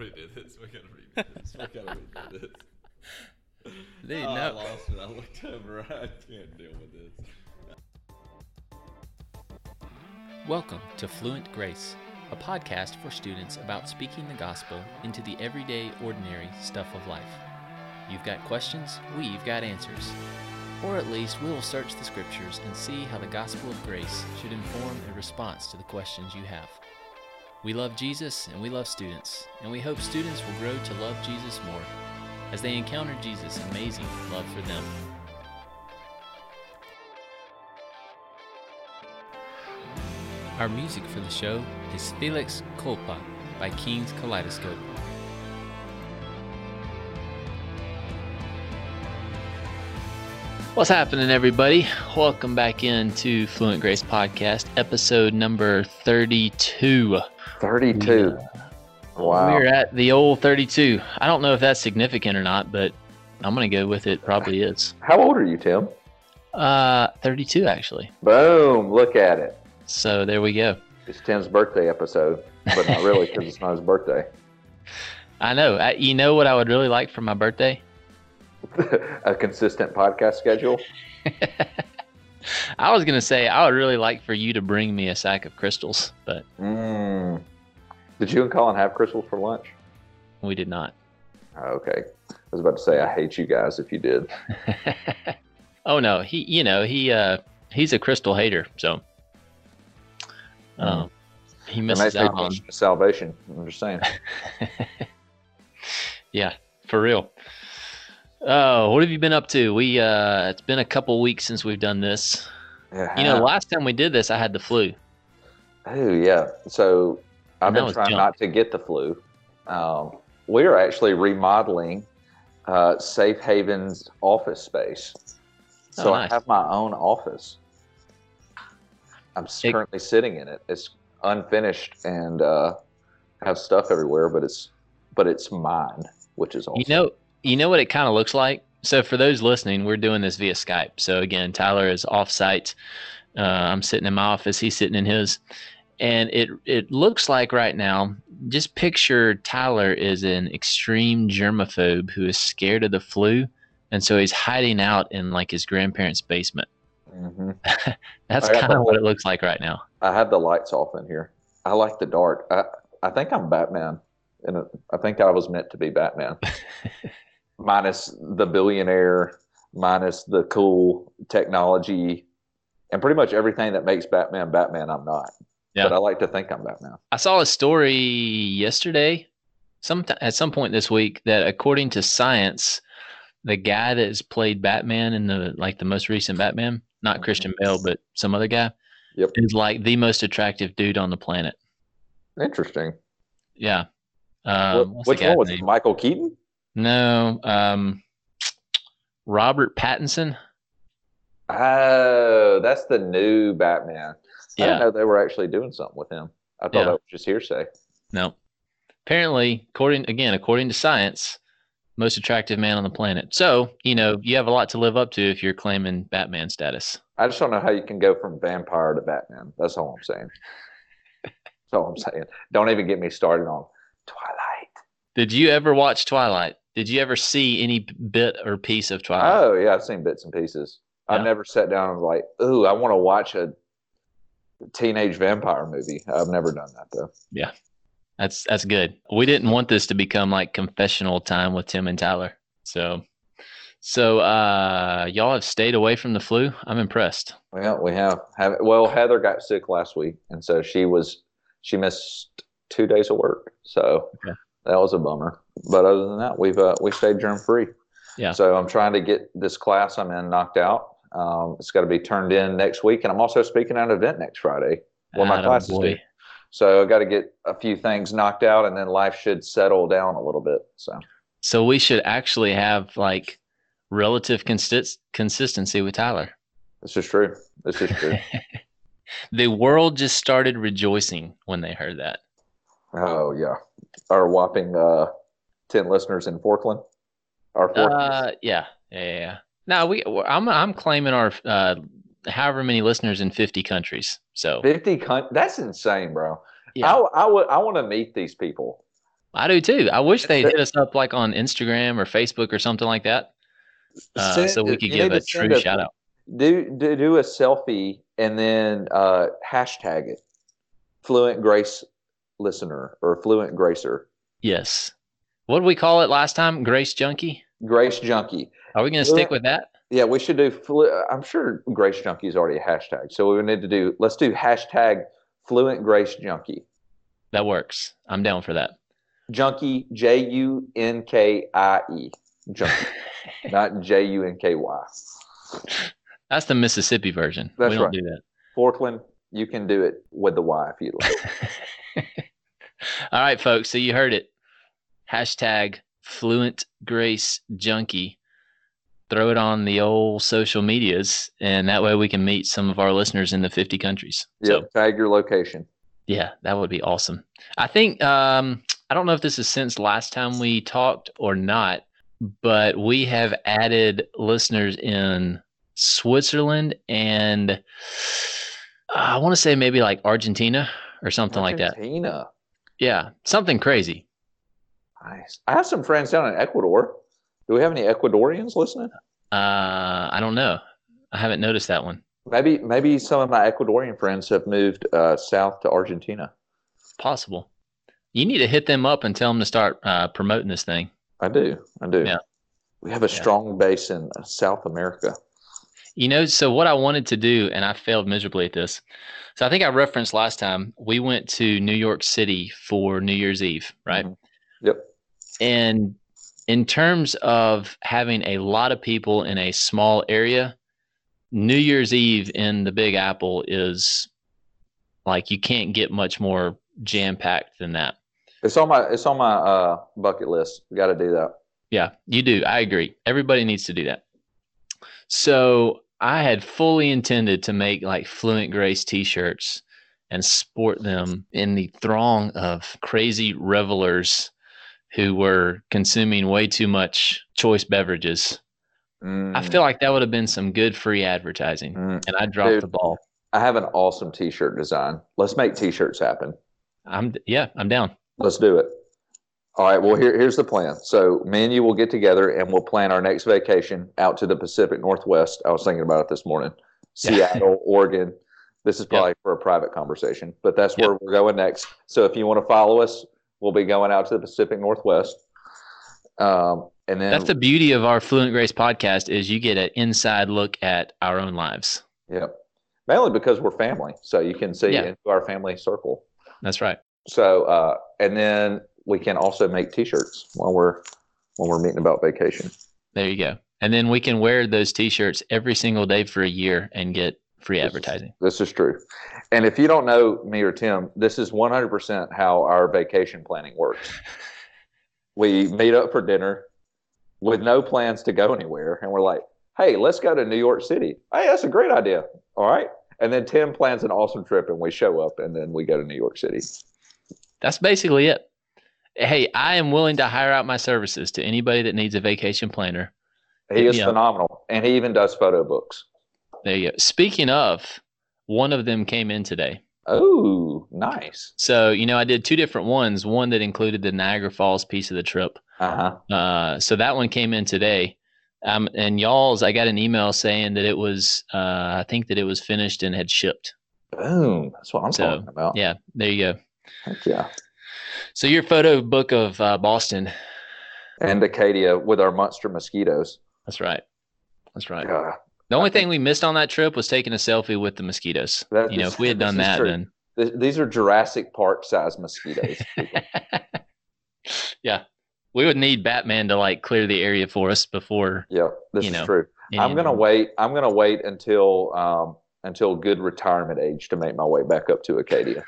redo this. We gotta redo this. We gotta redo this. Dude, oh, I lost it. I looked over. I can't deal with this. Welcome to Fluent Grace, a podcast for students about speaking the gospel into the everyday, ordinary stuff of life. You've got questions, we've got answers. Or at least we will search the scriptures and see how the gospel of grace should inform a response to the questions you have. We love Jesus and we love students, and we hope students will grow to love Jesus more as they encounter Jesus' amazing love for them. Our music for the show is Felix Culpa by Kings Kaleidoscope. What's happening, everybody? Welcome back into Fluent Grace Podcast, episode number 32. 32. Wow. We're at the old 32. I don't know if that's significant or not, but I'm going to go with it. Probably is. How old are you, Tim? Uh, 32, actually. Boom. Look at it. So there we go. It's Tim's birthday episode, but not really because it's not his birthday. I know. I, you know what I would really like for my birthday? a consistent podcast schedule. I was gonna say I would really like for you to bring me a sack of Krystals, but Mm. Did you and Colin have Krystals for lunch? we did not. Oh, okay. I was about to say, I hate you guys if you did. oh no, he you know he uh he's a Krystal hater, so um, he It misses out on salvation. I'm just saying. yeah for real. Oh, what have you been up to? We uh it's been a couple weeks since we've done this. Yeah. You know, last time we did this, I had the flu. Oh yeah. So I've been trying junk. not to get the flu. Um, we are actually remodeling uh, Safe Haven's office space. Oh, So nice. I have my own office. I'm It- currently sitting in it. It's unfinished and uh, have stuff everywhere, but it's but it's mine, which is awesome. You know, you know what it kind of looks like. So for those listening, we're doing this via Skype. So again, Tyler is off-site. Uh, I'm sitting in my office. He's sitting in his, and it it looks like right now. Just picture Tyler is an extreme germaphobe who is scared of the flu, and so he's hiding out in like his grandparents' basement. hmm That's kind of what it looks like right now. I have the lights off in here. I like the dark. I I think I'm Batman, and I think I was meant to be Batman. minus the billionaire, minus the cool technology, and pretty much everything that makes Batman Batman. I'm not. Yeah. But I like to think I'm Batman. I saw a story yesterday, some at some point this week, that according to science, the guy that has played Batman in the like the most recent Batman, not Mhm. Christian Bale, but some other guy, Yep. is like the most attractive dude on the planet. Interesting. Yeah. Um, What- which one was it? name? Michael Keaton? No, um, Robert Pattinson. Oh, that's the new Batman. I Yeah. didn't know they were actually doing something with him. I thought Yeah. that was just hearsay. No. Apparently, according again, according to science, most attractive man on the planet. So, you know, you have a lot to live up to if you're claiming Batman status. I just don't know how you can go from vampire to Batman. That's all I'm saying. That's all I'm saying. Don't even get me started on Twilight. Did you ever watch Twilight? Did you ever see any bit or piece of Twilight? Oh yeah, I've seen bits and pieces. I've never sat down and was like, "Ooh, I want to watch a teenage vampire movie." I've never done that though. Yeah. That's that's good. We didn't want this to become like confessional time with Tim and Tyler. So so uh y'all have stayed away from the flu. I'm impressed. Well, we have have well, Heather got sick last week, and so she was she missed two days of work. So Okay. that was a bummer. But other than that, we've uh, we stayed germ free. Yeah. So I'm trying to get this class I'm in knocked out. Um, it's got to be turned in next week, and I'm also speaking at an event next Friday. Well, my classes do. So I got to get a few things knocked out, and then life should settle down a little bit. So So we should actually have like relative consist- consistency with Tyler. this is true. This is true. The world just started rejoicing when they heard that. oh yeah, our whopping uh, ten listeners in Forkland. Our Forkland. Uh, yeah, yeah, yeah. Yeah. No, we. I'm I'm claiming our uh, however many listeners in 50 countries. So 50 coun- that's insane bro Yeah. i, I would i want to meet these people I do too. I wish they'd hit us up like on Instagram or Facebook or something like that, uh, Send- so we could give a true a- shout out. Do, do do a selfie and then uh, hashtag it. Fluent Grace listener or Fluent Gracer. Yes. What did we call it last time? Grace Junkie. Grace Junkie. Are we going to stick with that? Yeah, we should do. Flu- I'm sure Grace Junkie is already a hashtag, so we need to do. Let's do hashtag Fluent Grace Junkie. That works. I'm down for that. Junkie J U N K I E. Junkie, not J U N K Y. That's the Mississippi version. That's we don't right. do that. Forkland, you can do it with the Y if you like. All right, folks. So you heard it. Hashtag Fluent Grace Junkie. Throw it on the old social medias, and that way we can meet some of our listeners in the 50 countries. Yeah, So Tag your location. Yeah, that would be awesome. I think um, I don't know if this is since last time we talked or not, but we have added listeners in Switzerland and uh, I want to say maybe like Argentina or something like that. Argentina. Yeah, something crazy. Nice. I have some friends down in Ecuador. Do we have any Ecuadorians listening? Uh, I don't know. I haven't noticed that one. Maybe maybe some of my Ecuadorian friends have moved uh, south to Argentina. Possible. You need to hit them up and tell them to start uh, promoting this thing. I do. I do. Yeah. We have a Yeah. strong base in South America. You know, so what I wanted to do, and I failed miserably at this. So I think I referenced last time we went to New York City for New Year's Eve, right? Mhm. Yep. And in terms of having a lot of people in a small area, New Year's Eve in the Big Apple is like you can't get much more jam packed than that. It's on my it's on my uh, bucket list. Got to do that. Yeah, you do. I agree. Everybody needs to do that. So I had fully intended to make like Fluent Grace t shirts and sport them in the throng of crazy revelers who were consuming way too much choice beverages. I Mm, feel like that would have been some good free advertising. mm. And I dropped Dude. the ball. I have an awesome T-shirt design. Let's make T-shirts happen. I'm yeah, I'm down. Let's do it. All right. Well, here, here's the plan. So, me and you will get together and we'll plan our next vacation out to the Pacific Northwest. I was thinking about it this morning. Seattle, Oregon. This is probably for a private conversation, but that's where we're going next. So, if you want to follow us, we'll be going out to the Pacific Northwest. Um, and then That's the beauty of our Fluent Grace podcast is you get an inside look at our own lives. yeah, mainly because we're family, so you can see Yeah. into our family circle. That's right. So, uh, and then we can also make T-shirts while we're when we're meeting about vacation. There you go. And then we can wear those t-shirts every single day for a year and get free This is- advertising. This is true. And if you don't know me or Tim, this is 100% how our vacation planning works. We meet up for dinner with no plans to go anywhere. And we're like, hey, let's go to New York City. Hey, that's a great idea. All right. And then Tim plans an awesome trip and we show up and then we go to New York City. That's basically it. Hey, I am willing to hire out my services to anybody that needs a vacation planner. He is phenomenal. And he even does photo books. There you go. Speaking of, one of them came in today. Oh, nice. So, you know, I did two different ones, one that included the Niagara Falls piece of the trip. Uh huh. Uh, so that one came in today. Um, and y'all's, I got an email saying that it was, uh, I think that it was finished and had shipped. Boom. That's what I'm So, talking about. Yeah, there you go. Heck yeah. So your photo book of uh, Boston. And Acadia with our monster mosquitoes. That's right. That's right. Yeah. The only thing we missed on that trip was taking a selfie with the mosquitoes. That you know, if we had done that, true. then Th- These are Jurassic Park size mosquitoes. yeah, we would need Batman to like clear the area for us before. yep, this is know, true. I'm gonna wait. I'm gonna wait until um, until good retirement age to make my way back up to Acadia.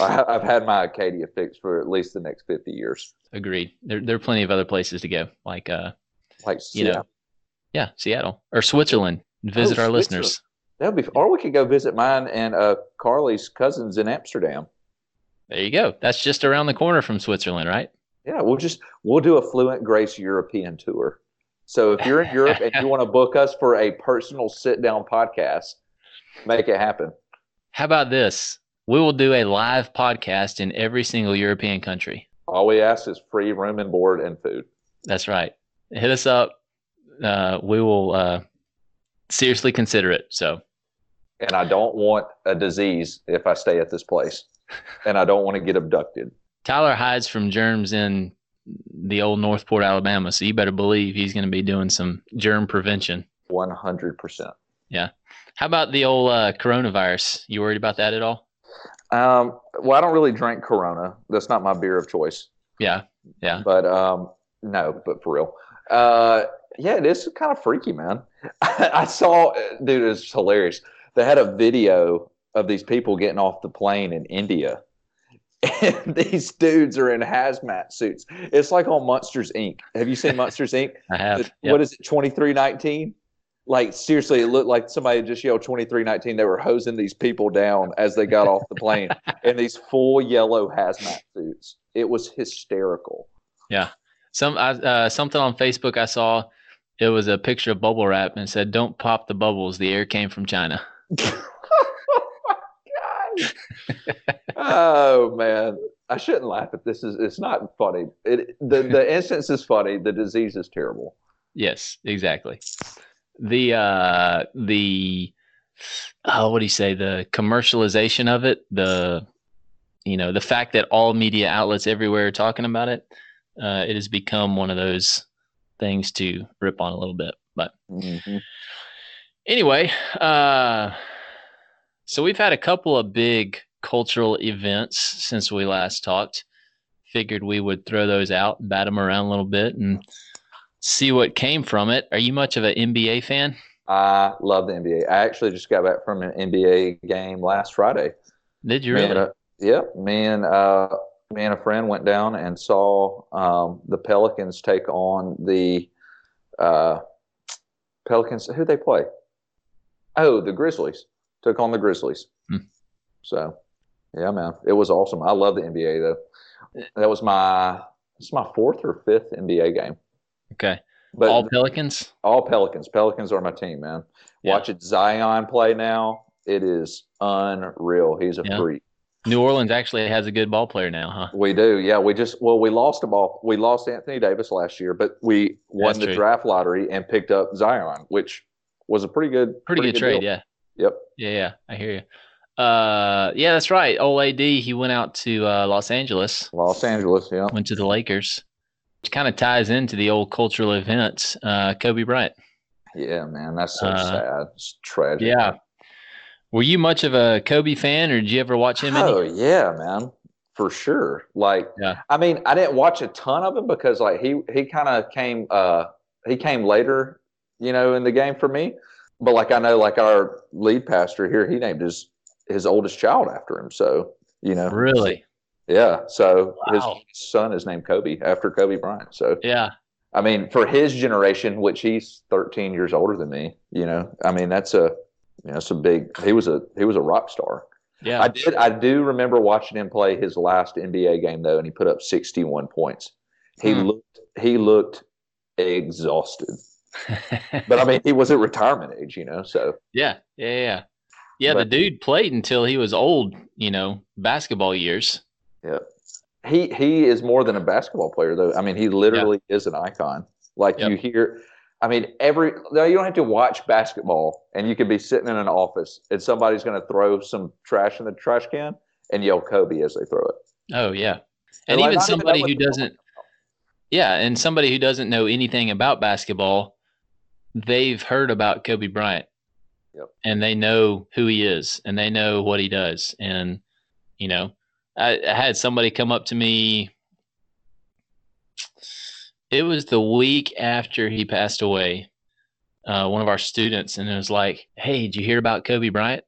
I, I've had my Acadia fixed for at least the next 50 years. Agreed. There, there are plenty of other places to go, like uh, Like, you yeah, know, yeah, Seattle or Switzerland. Visit Oh, our Switzerland. listeners. that'd be. Or we could go visit mine and uh, Carly's cousins in Amsterdam. There you go. That's just around the corner from Switzerland, right? Yeah, we'll just we'll do a Fluent Grace European tour. So if you're in Europe and you want to book us for a personal sit down podcast, make it happen. How about this? we will do a live podcast in every single European country. All we ask is free room and board and food. That's right. Hit us up. Uh, we will uh, seriously consider it. So, And I don't want a disease if I stay at this place. And I don't want to get abducted. Tyler hides from germs in the old Northport, Alabama. So you better believe he's going to be doing some germ prevention. 100%. Yeah. How about the old uh, coronavirus? You worried about that at all? Um, well, I don't really drink Corona. That's not my beer of choice. Yeah. Yeah. But um, no, but for real. Uh, yeah, it is kind of freaky, man. I saw, dude, it's hilarious. They had a video of these people getting off the plane in India. And these dudes are in hazmat suits. It's like on Monsters Inc. Have you seen Monsters Inc.? I have. The- Yep. What is it, 2319? Like, seriously, it looked like somebody just yelled 2319. They were hosing these people down as they got off the plane in these full yellow hazmat suits. It was hysterical. Yeah. Some I, uh, something on Facebook I saw. It was a picture of bubble wrap and said, "Don't pop the bubbles. The air came from China." oh man, I shouldn't laugh at this. Is it's not funny. It the the instance is funny. The disease is terrible. Yes, exactly. The uh the oh what do you say? The commercialization of it, the you know, the fact that all media outlets everywhere are talking about it, uh, it has become one of those things to rip on a little bit. But Mhm. anyway, uh so we've had a couple of big cultural events since we last talked. Figured we would throw those out and bat them around a little bit and see what came from it. Are you much of an NBA fan? I love the NBA. I actually just got back from an NBA game last Friday. Did you Me and really? a- Yep. Me and uh, me and a friend went down and saw um, the Pelicans take on the uh, Pelicans. Who they play? Oh, the Grizzlies took on the Grizzlies. Hmm. So, yeah, man, it was awesome. I love the NBA though. That was my it's my fourth or fifth NBA game. Okay. But All Pelicans? all Pelicans. Pelicans are my team, man. Yeah. Watching Zion play now, it is unreal. He's a Yeah. freak. New Orleans actually has a good ball player now, huh? We do, yeah. We just well, we lost a ball. We lost Anthony Davis last year, but we won That's the true. draft lottery and picked up Zion, which was a pretty good, Pretty, good, trade, deal. yeah. Yep. Yeah, yeah. I hear you. Uh yeah, that's right. Old AD, he went out to uh, Los Angeles, Los Angeles, yeah. went to the Lakers. Which kind of ties into the old cultural events. Uh Kobe Bryant. Yeah, man, that's so Uh, sad. It's tragic. Yeah. Were you much of a Kobe fan or did you ever watch him any? Oh yeah, man, for sure. Like, Yeah. I mean, I didn't watch a ton of him because like he he kind of came uh he came later, you know, in the game for me. But like I know, like our lead pastor here, he named his his oldest child after him. So you know, Really? yeah. So Wow. his son is named Kobe after Kobe Bryant. So Yeah. I mean, for his generation, which he's 13 years older than me, you know, I mean, that's a you know, it's a big. He was a he was a rock star. Yeah. I did. I do remember watching him play his last NBA game though, and he put up 61 points. He Hmm. looked. He looked exhausted, but I mean, he was at retirement age, you know. So yeah, yeah, yeah. Yeah, the dude played until he was old, you know, basketball years. Yeah, he he is more than a basketball player though. I mean, he literally is an icon. Like Yep. you hear. I mean, every no, you don't have to watch basketball, and you could be sitting in an office, and somebody's going to throw some trash in the trash can and yell Kobe as they throw it. Oh yeah. They're And even "Not somebody who doesn't Yeah, and somebody who doesn't know anything about basketball, they've heard about Kobe Bryant. Yep. And they know who he is and they know what he does. And, you know, I, I had somebody come up to me. It was the week after he passed away, uh, one of our students, and it was like, Hey, did you hear about Kobe Bryant?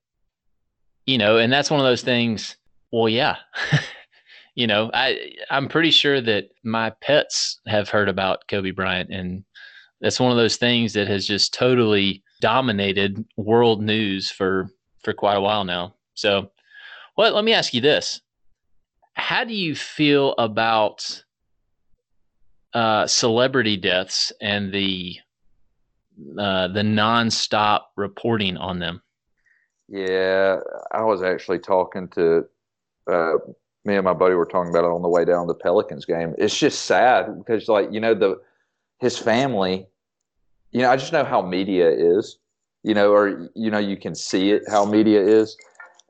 You know, and that's one of those things. Well, yeah. you know, I I'm pretty sure that my pets have heard about Kobe Bryant, and that's one of those things that has just totally dominated world news for for quite a while now. So, well, let me ask you this: How do you feel about uh, celebrity deaths and the uh, the nonstop reporting on them? Yeah, I was actually talking to uh, me and my buddy were talking about it on the way down the Pelicans game. It's just sad because, like, you know, the his family. You know, I just know how media is. You know, or you know, you can see it how media is,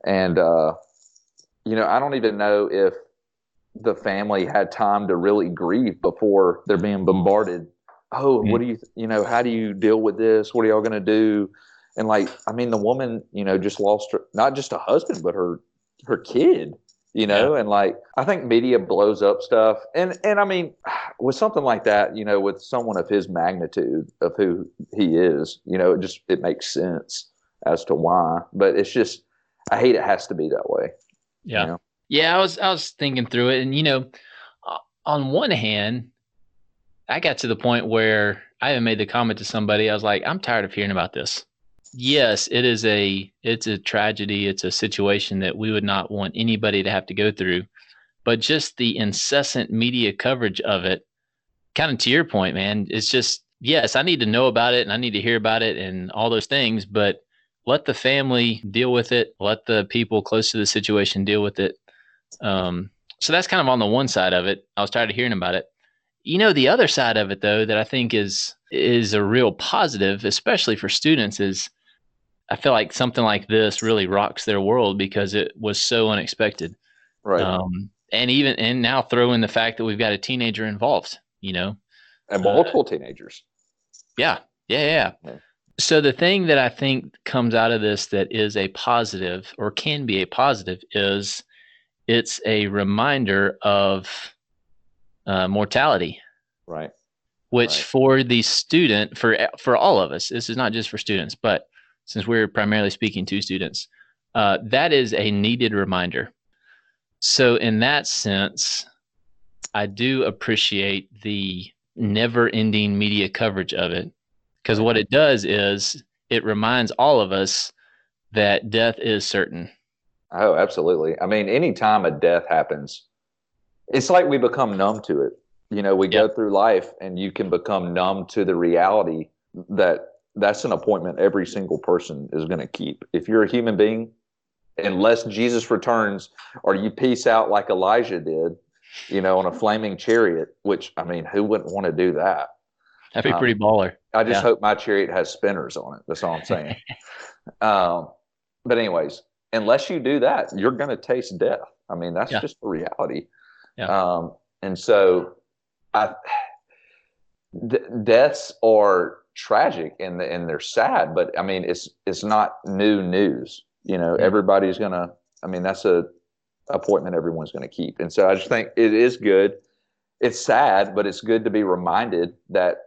and uh, you know, I don't even know if the family had time to really grieve before they're being bombarded. Oh, what mm-hmm. do you, you know, how do you deal with this? What are y'all going to do? And like, I mean, the woman, you know, just lost her, not just a husband, but her, her kid, you know, yeah. and like, I think media blows up stuff. And, and I mean, with something like that, you know, with someone of his magnitude of who he is, you know, it just, it makes sense as to why, but it's just, I hate it has to be that way. Yeah. You know? Yeah, I was I was thinking through it, and you know, on one hand, I got to the point where I even made the comment to somebody. I was like, I'm tired of hearing about this. Yes, it is a it's a tragedy. It's a situation that we would not want anybody to have to go through. But just the incessant media coverage of it, kind of to your point, man, it's just yes, I need to know about it and I need to hear about it and all those things, but let the family deal with it. Let the people close to the situation deal with it. Um, so that's kind of on the one side of it. I was tired of hearing about it. You know, the other side of it though that I think is is a real positive, especially for students, is I feel like something like this really rocks their world because it was so unexpected. Right. Um, and even and now throw in the fact that we've got a teenager involved. You know, and multiple uh, teenagers. Yeah, yeah, yeah. yeah. So the thing that I think comes out of this that is a positive or can be a positive is it's a reminder of uh, mortality. Right. Which right. for the student, for for all of us, this is not just for students, but since we're primarily speaking to students, uh, that is a needed reminder. So in that sense, I do appreciate the never-ending media coverage of it, because what it does is it reminds all of us that death is certain Oh, absolutely. I mean, any time a death happens, it's like we become numb to it. You know, we go through life and you can become numb to the reality that that's an appointment every single person is going to keep. If you're a human being, unless Jesus returns or you peace out like Elijah did, you know, on a flaming chariot, which I mean, who wouldn't want to do that? That'd be um, pretty baller. I just yeah. hope my chariot has spinners on it. That's all I'm saying. um, but anyways, unless you do that, you're going to taste death. I mean, that's yeah. just the reality. Yeah. Um, and so, I, d- deaths are tragic and and they're sad, but I mean, it's it's not new news. You know, everybody's gonna. I mean, that's a appointment everyone's going to keep. And so, I just think it is good. It's sad, but it's good to be reminded that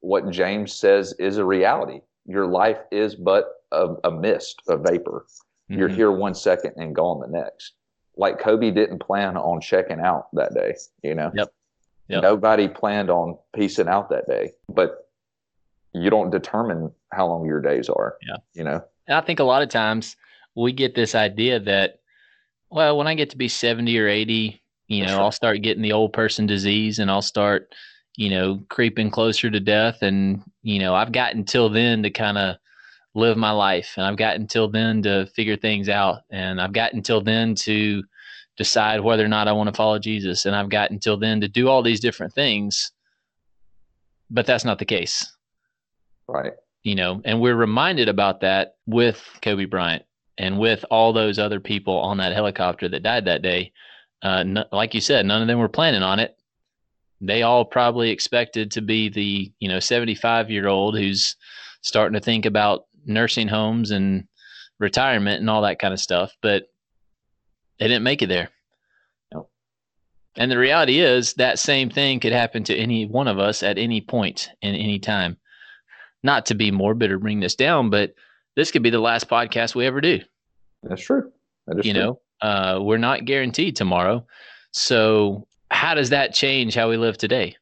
what James says is a reality. Your life is but a, a mist, a vapor. Mm-hmm. You're here one second and gone the next. Like Kobe didn't plan on checking out that day, you know? Yep. Yep. Nobody planned on piecing out that day, but you don't determine how long your days are. Yeah. You know? And I think a lot of times we get this idea that, well, when I get to be 70 or 80, you know, I'll start getting the old person disease and I'll start, you know, creeping closer to death. And, you know, I've got until then to kind of live my life. And I've got until then to figure things out. And I've got until then to decide whether or not I want to follow Jesus. And I've got until then to do all these different things. But that's not the case. Right. You know, and we're reminded about that with Kobe Bryant and with all those other people on that helicopter that died that day. Uh, like you said, none of them were planning on it. They all probably expected to be the, you know, 75 year old who's starting to think about nursing homes and retirement and all that kind of stuff, but they didn't make it there. No. And the reality is that same thing could happen to any one of us at any point in any time. Not to be morbid or bring this down, but this could be the last podcast we ever do. That's true. That you true. know, uh, we're not guaranteed tomorrow. So how does that change how we live today?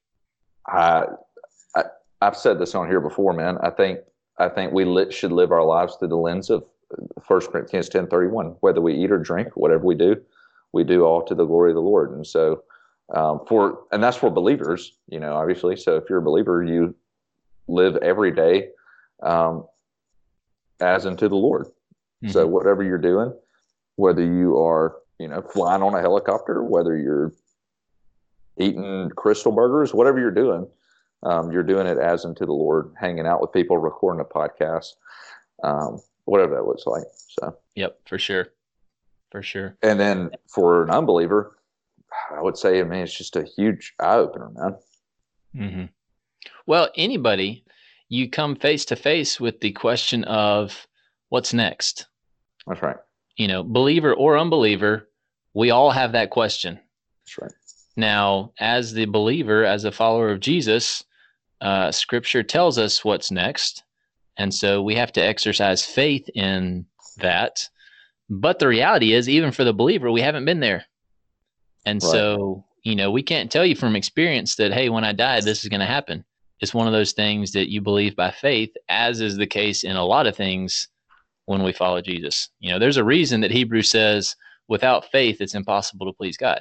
I, I I've said this on here before, man. I think I think we lit, should live our lives through the lens of 1 Corinthians 10 31. Whether we eat or drink, whatever we do, we do all to the glory of the Lord. And so, um, for and that's for believers, you know, obviously. So if you're a believer, you live every day um, as unto the Lord. So Mhm. whatever you're doing, whether you are, you know, flying on a helicopter, whether you're eating Krystal burgers, whatever you're doing, um, you're doing it as unto the Lord, hanging out with people, recording a podcast, um, whatever that looks like. So, Yep, for sure. For sure. and then for an unbeliever, I would say, I mean, it's just a huge eye opener, man. Mm-hmm. Well, anybody, you come face to face with the question of what's next. That's right. You know, believer or unbeliever, we all have that question. That's right. Now, as the believer, as a follower of Jesus, uh, scripture tells us what's next. And so we have to exercise faith in that. But the reality is, even for the believer, we haven't been there. And Right. so, you know, we can't tell you from experience that, hey, when I die, this is going to happen. It's one of those things that you believe by faith, as is the case in a lot of things when we follow Jesus. You know, there's a reason that Hebrews says, without faith, it's impossible to please God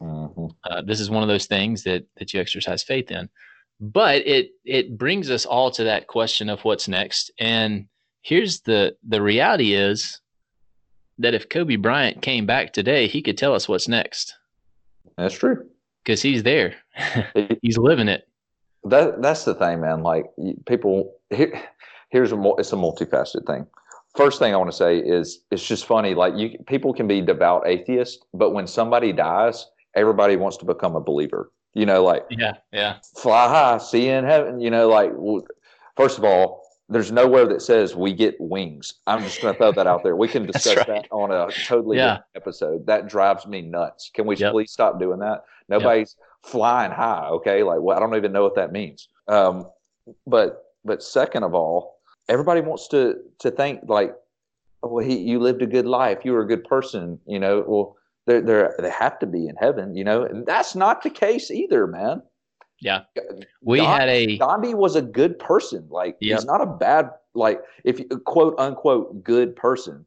hmm uh, this is one of those things that that you exercise faith in but it it brings us all to that question of what's next and here's the the reality is that if kobe bryant came back today he could tell us what's next That's true. because he's there he's living it that that's the thing, man. Like people, here, here's a it's a multifaceted thing. First thing I want to say is it's just funny. Like you, people can be devout atheists, but when somebody dies, everybody wants to become a believer. You know, like yeah yeah fly high, see you in heaven. You know, like first of all, there's nowhere that says we get wings. I'm just going to throw that out there. We can discuss right. that on a totally Yeah. different episode. That drives me nuts. Can we Yep. please stop doing that? Nobody's flying high. Okay, like well, I don't even know what that means. Um, but but second of all, everybody wants to to think like, well, he you lived a good life. You were a good person. You know, well. They're, they're, they have to be in heaven, you know, and that's not the case either, man. Yeah, we God- had a Gandhi was a good person. Like Yep. he's not a bad like if you quote unquote good person,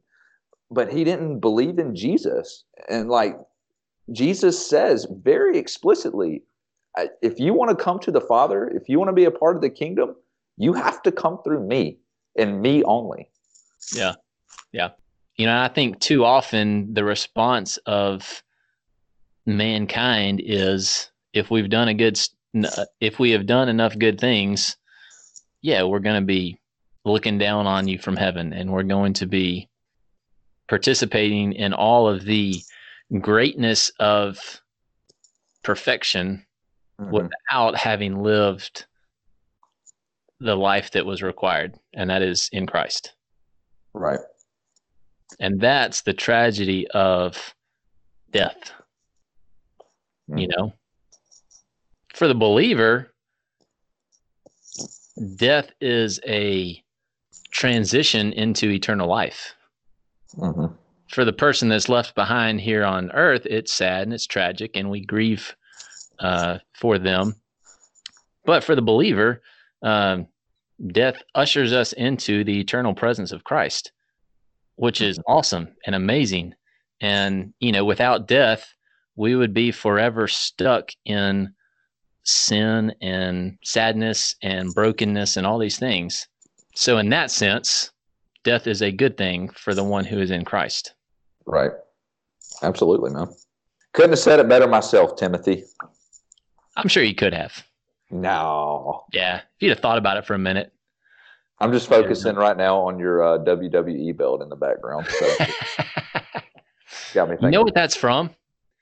but he didn't believe in Jesus. And like Jesus says very explicitly, if you want to come to the Father, if you want to be a part of the kingdom, you have to come through me and me only. You know i think too often the response of mankind is if we've done a good uh, if we have done enough good things yeah we're going to be looking down on you from heaven and we're going to be participating in all of the greatness of perfection Mhm. without having lived the life that was required and that is in Christ Right. And that's the tragedy of death you Mhm. know? For the believer death is a transition into eternal life. Hmm for the person that's left behind here on earth it's sad and it's tragic and we grieve uh, for them. But for the believer um, death ushers us into the eternal presence of christ which is mm-hmm. awesome and amazing and you know without death we would be forever stuck in sin and sadness and brokenness and all these things so in that sense death is a good thing for the one who is in christ Right. Absolutely, man. Couldn't have said it better myself, Timothy. i'm sure you could have No. yeah if you'd have thought about it for a minute I'm just focusing right now on your uh, WWE belt in the background. So got me you know what that's from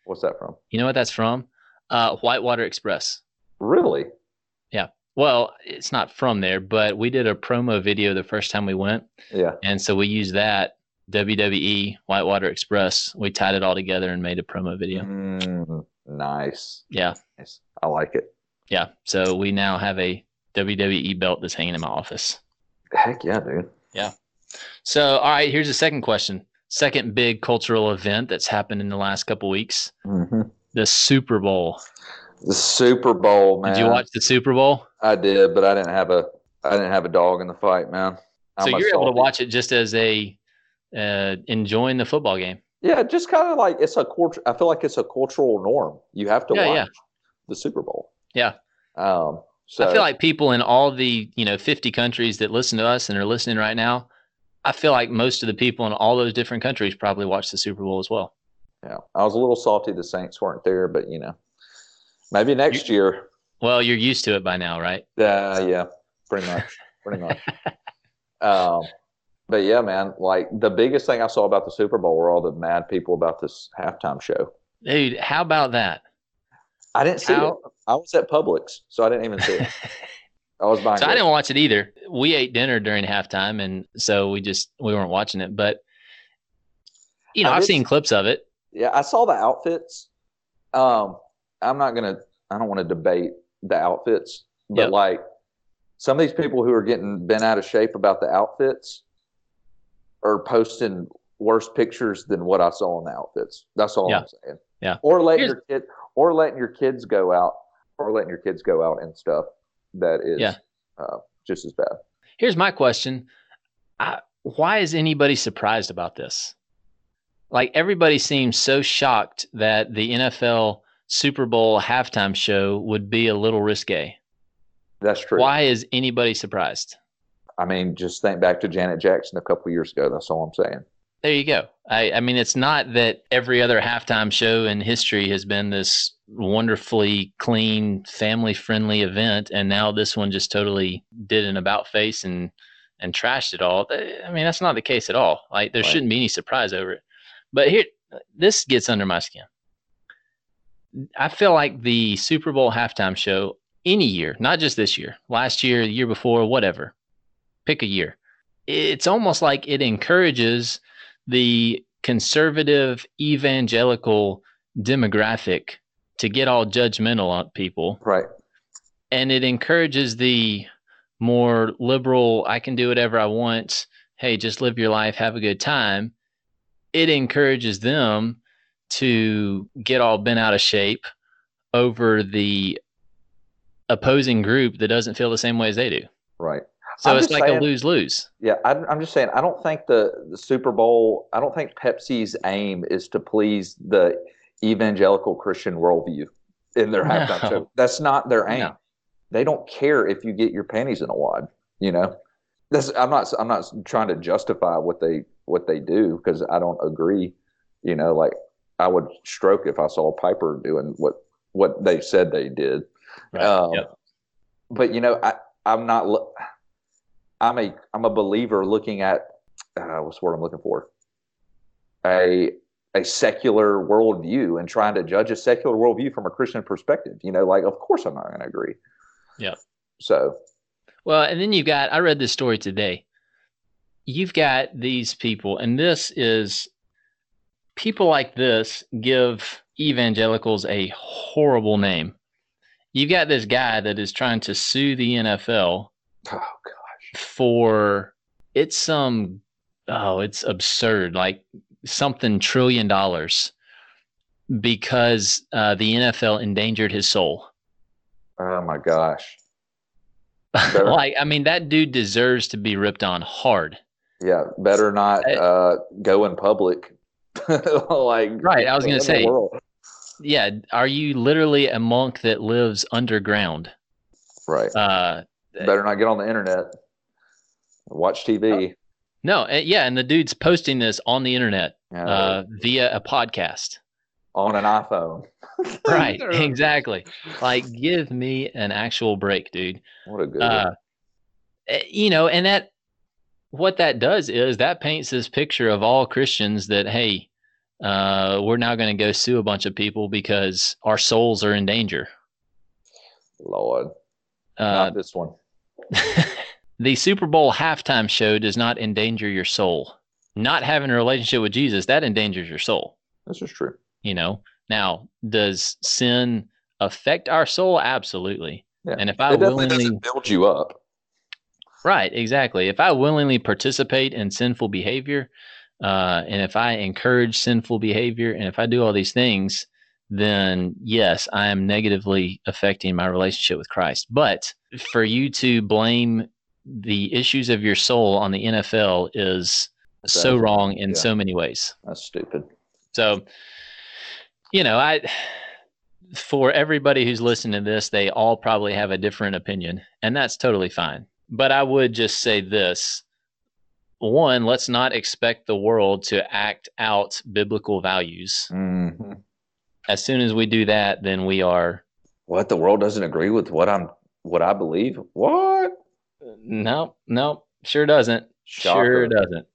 What's that from? you know what that's from uh, whitewater express Really? Yeah. Well it's not from there but we did a promo video the first time we went Yeah. And so we used that WWE Whitewater Express. We tied it all together and made a promo video. Mm, nice. Yeah. Nice. I like it. Yeah. So we now have a WWE belt that's hanging in my office. Heck yeah, dude. Yeah. So, all right, here's the second question. Second big cultural event that's happened in the last couple weeks hmm the Super Bowl. The Super Bowl, man. Did you watch the Super Bowl? I did, but I didn't have a I didn't have a dog in the fight, man. So I'm a you're able to watch it just as a uh, enjoying the football game. Yeah, just kind of like it's a culture. I feel like it's a cultural norm. You have to Yeah, watch yeah. the Super Bowl. Yeah. Um. So I feel like people in all the you know 50 countries that listen to us and are listening right now, I feel like most of the people in all those different countries probably watch the Super Bowl as well. Yeah, I was a little salty the Saints weren't there, but you know, maybe next year. Well, you're used to it by now, right? Yeah, yeah, pretty much, pretty much. um, but yeah, man, like the biggest thing I saw about the Super Bowl were all the mad people about this halftime show. Dude, how about that? I didn't see How- it. I was at Publix, so I didn't even see it. I was buying. So I didn't watch it either. We ate dinner during halftime, and so we just we weren't watching it. But you know, I I've did- seen clips of it. Yeah, I saw the outfits. Um, I'm not gonna. I don't want to debate the outfits, but Yep. like some of these people who are getting bent out of shape about the outfits are posting worse pictures than what I saw in the outfits. That's all Yeah. I'm saying. Yeah. Or letting Here's- your kid, or letting your kids go out, or letting your kids go out and stuff that is Yeah. uh, just as bad. Here's my question: I, Why is anybody surprised about this? Like everybody seems so shocked that the NFL Super Bowl halftime show would be a little risque. That's true. Why is anybody surprised? I mean, just think back to Janet Jackson a couple years ago. That's all I'm saying. There you go. I, I mean, it's not that every other halftime show in history has been this wonderfully clean, family friendly event, and now this one just totally did an about face and and trashed it all. I mean, that's not the case at all. Like there Right. shouldn't be any surprise over it. But here, this gets under my skin. I feel like the Super Bowl halftime show any year, not just this year, last year, the year before, whatever, pick a year. It's almost like it encourages the conservative evangelical demographic to get all judgmental on people. Right. and it encourages the more liberal i can do whatever i want. Hey just live your life. Have a good time. It encourages them to get all bent out of shape over the opposing group that doesn't feel the same way as they do. Right. So I'm it's like saying- a lose-lose Yeah, I, I'm just saying. I don't think the, the Super Bowl. I don't think Pepsi's aim is to please the evangelical Christian worldview in their halftime No. show. That's not their aim. No. They don't care if you get your panties in a wad. You know, that's, I'm not. I'm not trying to justify what they what they do because I don't agree. You know, like I would stroke if I saw Piper doing what what they said they did. Right. Um, Yep. But you know, I I'm not. I'm a I'm a believer looking at uh, what's the word I'm looking for a a secular worldview and trying to judge a secular worldview from a Christian perspective. You know, like of course I'm not going to agree. Yeah. So Well, and then you've got, I read this story today. You've got these people, and this is people like this give evangelicals a horrible name. You've got this guy that is trying to sue the NFL oh gosh, for it's some, oh, it's absurd, like something trillion dollars because uh, the NFL endangered his soul. oh my gosh. Like, I mean, that dude deserves to be ripped on hard. Yeah, better not uh, go in public. like Right, I was gonna say. yeah are you literally a monk that lives underground right. uh better not get on the internet. Watch TV. no uh, yeah and the dude's posting this on the internet Yeah, uh via a podcast on an iPhone. right exactly like give me an actual break dude What a good. uh eh, you know and that what that does is that paints this picture of all christians that hey uh we're now going to go sue a bunch of people because our souls are in danger Lord, uh not this one. the Super Bowl halftime show does not endanger your soul. Not having a relationship with Jesus, that endangers your soul. This is true. You know, now, does sin affect our soul? Absolutely. Yeah. And if I it definitely willingly, doesn't build you up. right, exactly. If I willingly participate in sinful behavior, uh, and if I encourage sinful behavior, and if I do all these things, then yes, I am negatively affecting my relationship with Christ. But for you to blame the issues of your soul on the NFL is so That's- wrong in yeah. so many ways. That's stupid. So, you know, I for everybody who's listening to this, they all probably have a different opinion, and that's totally fine. But I would just say this one, let's not expect the world to act out biblical values. hmm As soon as we do that, then we are What the world doesn't agree with what I'm what I believe? What? No, no, sure doesn't. Sure doesn't.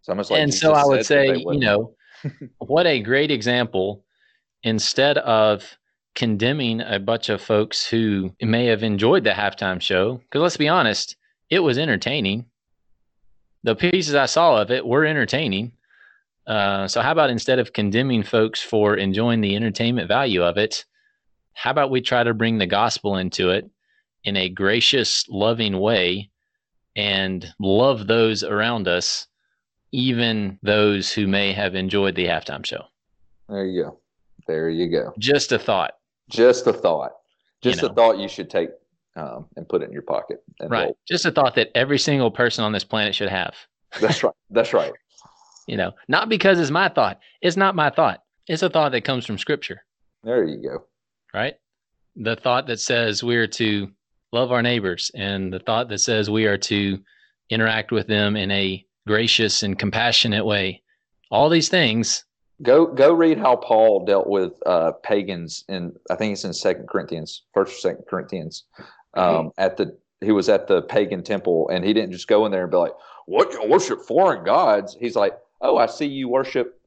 It's almost like and Jesus so I would say, you know, what a great example. Instead of condemning a bunch of folks who may have enjoyed the halftime show, because let's be honest, it was entertaining. The pieces I saw of it were entertaining. Uh, so, how about instead of condemning folks for enjoying the entertainment value of it, how about we try to bring the gospel into it in a gracious, loving way and love those around us even those who may have enjoyed the halftime show. There you go. There you go. Just a thought. Just a thought. Just You a thought you should take um, and put it in your pocket. And Right. roll. Just a thought that every single person on this planet should have. That's right. That's right. You know, not because it's my thought. It's not my thought. It's a thought that comes from scripture, There you go. right? The thought that says we're to love our neighbors and the thought that says we are to interact with them in a gracious and compassionate way. All these things. Go go read how Paul dealt with uh, pagans in I think it's in Second Corinthians, First or Second Corinthians. Um, at the he was at the pagan temple and he didn't just go in there and be like, "What you worship foreign gods?" He's like, "Oh, I see you worship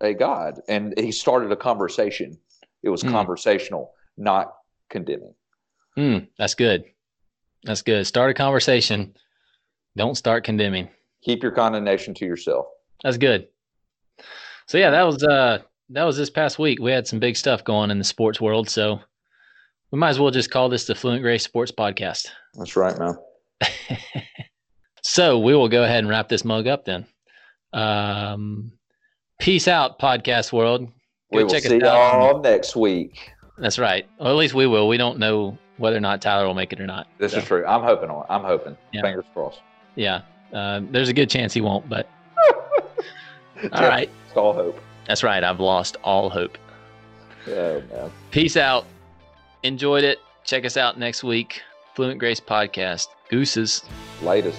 a god," and he started a conversation. It was Hmm. conversational, not condemning. Hmm, that's good. That's good. Start a conversation. Don't start condemning. Keep your condemnation to yourself. That's good. So yeah, that was uh that was this past week. We had some big stuff going in the sports world, so we might as well just call this the Fluent Grace Sports Podcast. That's right, man. So we will go ahead and wrap this mug up then. Um, peace out, podcast world. Go we will see y'all next week. That's right. Or at least we will. We don't know whether or not Tyler will make it or not. This So, is true. I'm hoping on. I'm hoping. Yeah. Fingers crossed. Yeah. Uh, there's a good chance he won't, but all right. It's all hope. That's right. I've lost all hope. Oh man. Peace out. Enjoyed it. Check us out next week. Fluent Grace Podcast. Gooses. Latest.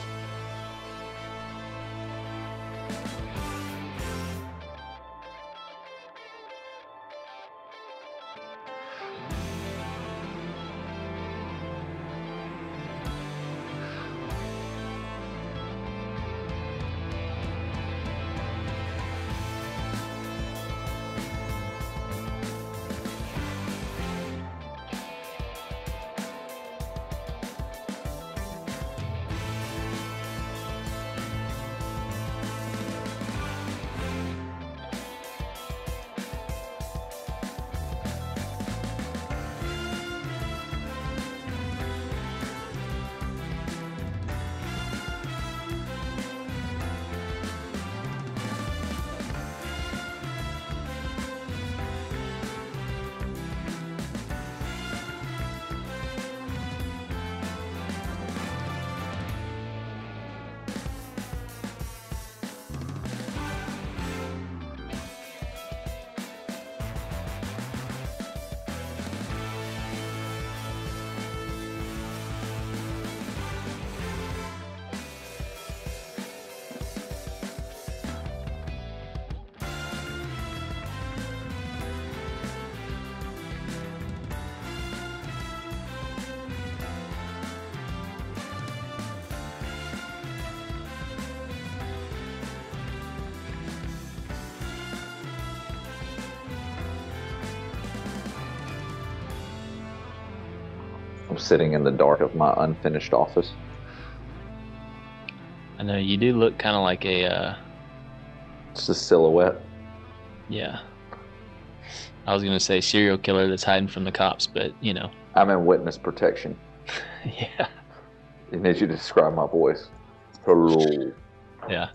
Sitting in the dark of my unfinished office. I know you do look kind of like a, uh, It's a silhouette. yeah. I was going to say serial killer that's hiding from the cops, but you know, I'm in witness protection. yeah. I need you to describe my voice. Hello. Yeah.